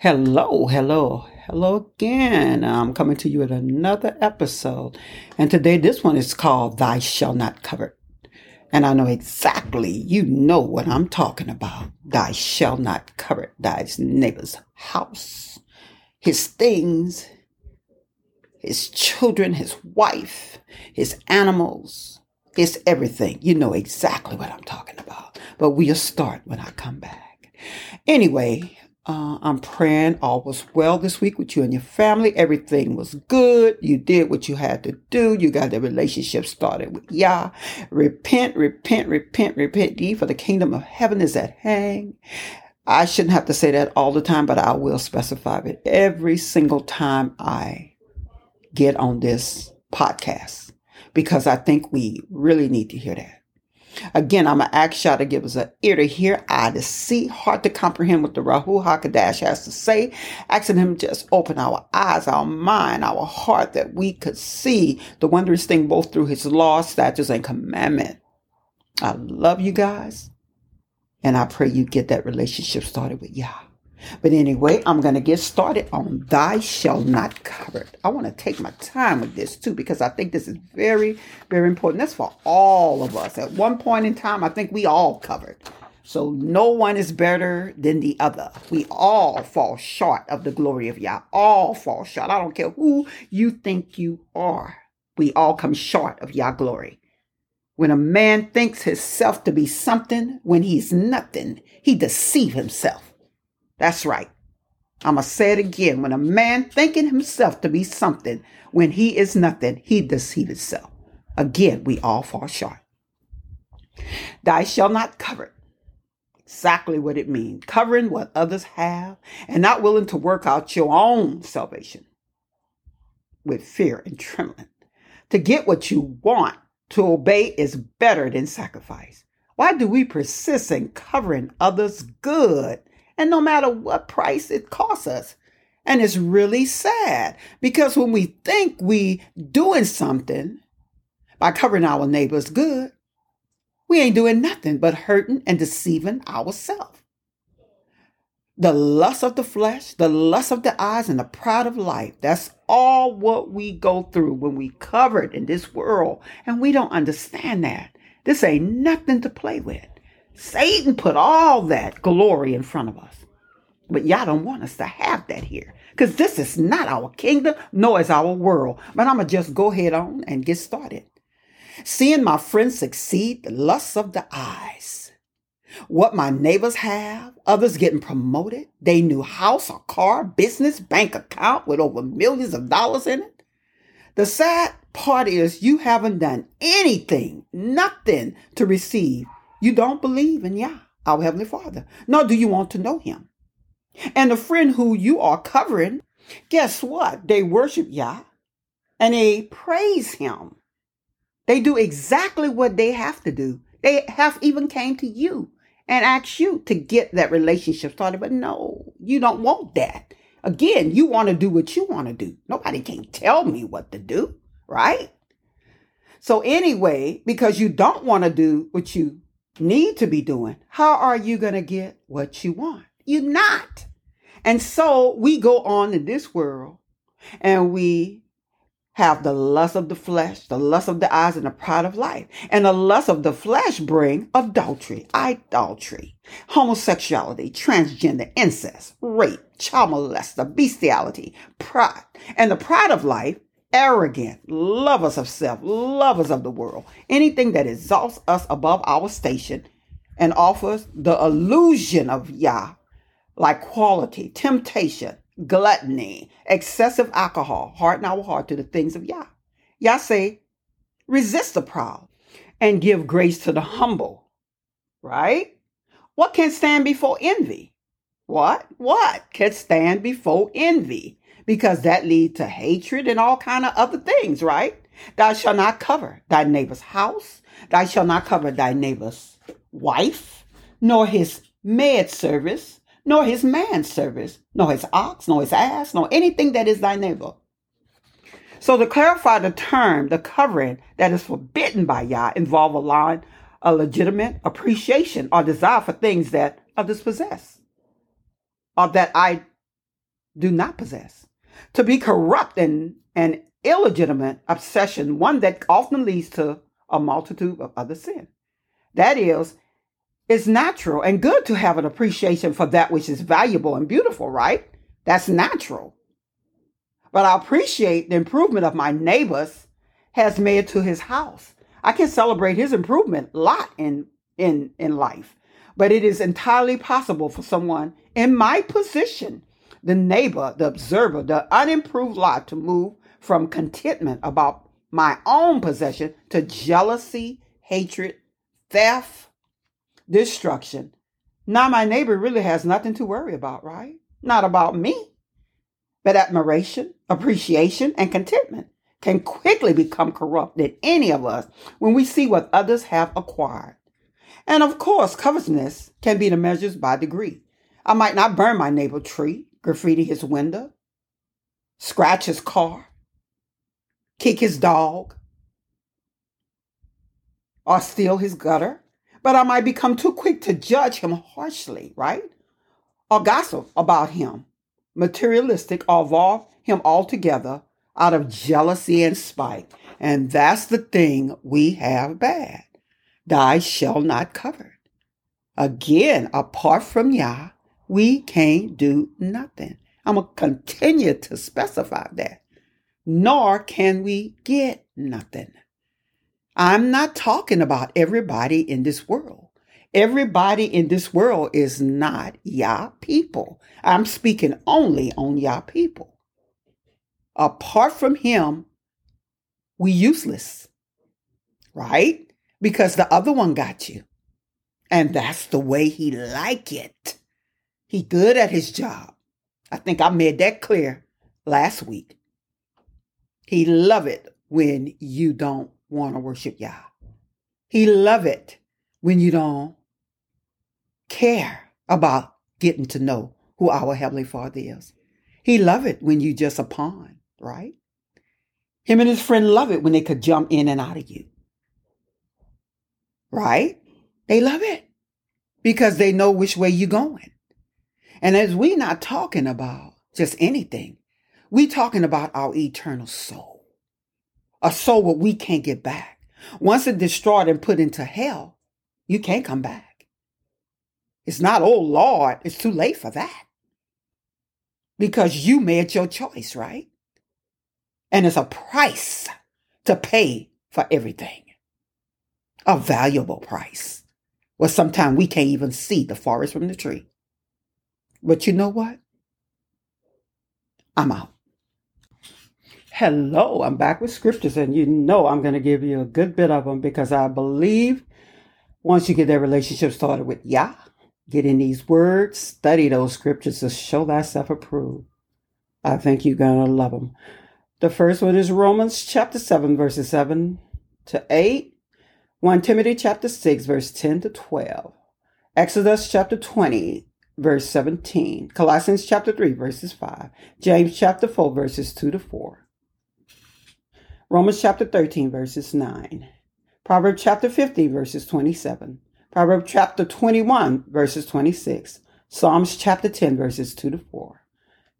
Hello, hello, hello again. I'm coming to you with another episode. And today, this one is called Thy Shall Not Covet. And I know exactly, you know what I'm talking about. Thy shall not covet thy neighbor's house, his things, his children, his wife, his animals, his everything. You know exactly what I'm talking about. But we'll start when I come back. Anyway, uh, I'm praying all was well this week with you and your family. Everything was good. You did what you had to do. You got the relationship started with Yah. Repent, repent, repent, repent ye, for the kingdom of heaven is at hand. I shouldn't have to say that all the time, but I will specify it every single time I get on this podcast because I think we really need to hear that. Again, I'm going to ask y'all to give us an ear to hear, eye to see, heart to comprehend what the Ruach HaKodesh has to say. Asking him just open our eyes, our mind, our heart, that we could see the wondrous thing both through his law, statutes, and commandment. I love you guys. And I pray you get that relationship started with Yah. But anyway, I'm going to get started on Thy Shall Not Covet. I want to take my time with this too because I think this is very, very important. That's for all of us. At one point in time, I think we all covered. So no one is better than the other. We all fall short of the glory of Yah. All fall short. I don't care who you think you are. We all come short of Yah glory. When a man thinks himself to be something when he's nothing, he deceive himself. That's right. I'm going to say it again. When a man thinking himself to be something when he is nothing, he deceives himself. Again, we all fall short. Thou shall not covet. Exactly what it means. Covering what others have and not willing to work out your own salvation with fear and trembling. To get what you want, to obey is better than sacrifice. Why do we persist in covering others' good and no matter what price it costs us. And it's really sad because when we think we doing something by covering our neighbor's good, we ain't doing nothing but hurting and deceiving ourselves. The lust of the flesh, the lust of the eyes, and the pride of life. That's all what we go through when we covered in this world. And we don't understand that. This ain't nothing to play with. Satan put all that glory in front of us. But y'all don't want us to have that here. Because this is not our kingdom, nor is our world. But I'm going to just go ahead on and get started. Seeing my friends succeed, the lusts of the eyes. What my neighbors have, others getting promoted, they new house or car, business, bank account with over millions of dollars in it. The sad part is you haven't done anything, nothing to receive you don't believe in Yah, our Heavenly Father, nor do you want to know Him. And the friend who you are covering, guess what? They worship Yah and they praise Him. They do exactly what they have to do. They have even came to you and asked you to get that relationship started, but no, you don't want that. Again, you want to do what you want to do. Nobody can tell me what to do, right? So anyway, because you don't want to do what you need to be doing, how are you going to get what you want? You're not. And so we go on in this world and we have the lust of the flesh, the lust of the eyes, and the pride of life. And the lust of the flesh bring adultery, idolatry, homosexuality, transgender, incest, rape, child molester, bestiality, pride. And the pride of life arrogant, lovers of self, lovers of the world, anything that exalts us above our station and offers the illusion of Yah, like quality, temptation, gluttony, excessive alcohol, harden our heart to the things of Yah. Yah say, resist the proud and give grace to the humble, right? What can stand before envy? What? What can stand before envy? Because that leads to hatred and all kind of other things, right? Thou shalt not cover thy neighbor's house. Thou shalt not cover thy neighbor's wife, nor his maid service, nor his man service, nor his ox, nor his ass, nor anything that is thy neighbor. So to clarify the term, the covering that is forbidden by Yah involve allowing a legitimate appreciation or desire for things that others possess, or that I do not possess. To be corrupt and an illegitimate obsession, one that often leads to a multitude of other sin. That is, it's natural and good to have an appreciation for that which is valuable and beautiful, right? That's natural. But I appreciate the improvement of my neighbors has made to his house. I can celebrate his improvement a lot in, in, in life. But it is entirely possible for someone in my position, the neighbor, the observer, the unimproved lot to move from contentment about my own possession to jealousy, hatred, theft, destruction. Now my neighbor really has nothing to worry about, right? Not about me. But admiration, appreciation, and contentment can quickly become corrupt in any of us when we see what others have acquired. And of course, covetousness can be the measured by degree. I might not burn my neighbor tree, graffiti his window, scratch his car, kick his dog, or steal his gutter, but I might become too quick to judge him harshly, right? Or gossip about him, materialistic, or involve him altogether out of jealousy and spite. And that's the thing we have bad. Thy shall not cover. Again, apart from Yah, we can't do nothing. I'm going to continue to specify that. Nor can we get nothing. I'm not talking about everybody in this world. Everybody in this world is not Yah people. I'm speaking only on Yah people. Apart from him, we useless. Right? Because the other one got you. And that's the way he like it. He good at his job. I think I made that clear last week. He love it when you don't want to worship Yah. He love it when you don't care about getting to know who our Heavenly Father is. He love it when you just a pawn right? Him and his friend love it when they could jump in and out of you. Right? They love it because they know which way you're going. And as we not talking about just anything, we talking about our eternal soul. A soul that we can't get back. Once it's destroyed and put into hell, you can't come back. It's not, oh Lord, it's too late for that. Because you made your choice, right? And it's a price to pay for everything. A valuable price. Well, sometimes we can't even see the forest from the tree. But you know what? I'm out. Hello, I'm back with scriptures, and you know I'm going to give you a good bit of them because I believe once you get that relationship started with Yah, get in these words, study those scriptures to show thyself approved. I think you're going to love them. The first one is Romans chapter 7, verses 7 to 8, 1 Timothy chapter 6, verse 10 to 12, Exodus chapter 20, verse 17, Colossians chapter 3, verses 5, James chapter 4, verses 2 to 4, Romans chapter 13, verses 9, Proverbs chapter 15, verses 27, Proverbs chapter 21, verses 26, Psalms chapter 10, verses 2 to 4,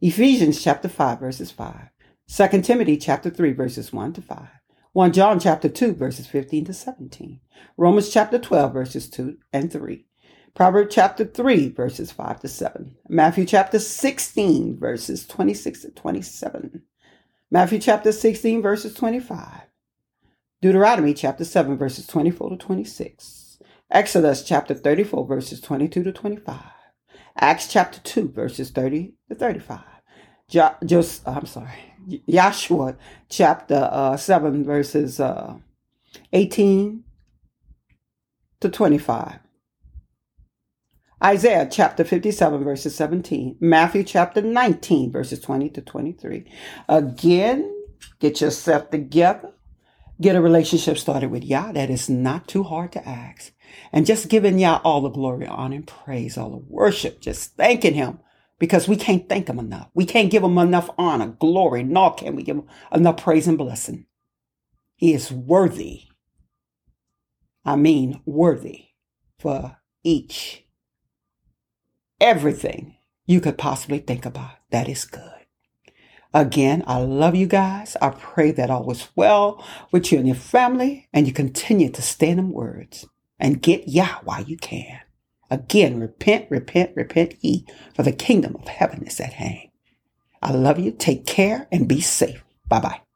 Ephesians chapter 5, verses 5, 2 Timothy chapter 3 verses 1 to 5. 1 John chapter 2 verses 15 to 17. Romans chapter 12 verses 2 and 3. Proverbs chapter 3 verses 5 to 7. Matthew chapter 16 verses 26 to 27. Matthew chapter 16 verses 25. Deuteronomy chapter 7 verses 24 to 26. Exodus chapter 34 verses 22 to 25. Acts chapter 2 verses 30 to 35. Jo- just, I'm sorry. Joshua chapter uh, 7, verses uh, 18 to 25. Isaiah chapter 57, verses 17. Matthew chapter 19, verses 20 to 23. Again, get yourself together. Get a relationship started with Yah. That is not too hard to ask. And just giving Yah all the glory, honor, and praise, all the worship, just thanking Him because we can't thank him enough. We can't give him enough honor, glory, nor can we give him enough praise and blessing. He is worthy. I mean, worthy for each, everything you could possibly think about. That is good. Again, I love you guys. I pray that all is well with you and your family, and you continue to stand in words and get Yah while you can. Again, repent, repent, repent ye, for the kingdom of heaven is at hand. I love you. Take care and be safe. Bye bye.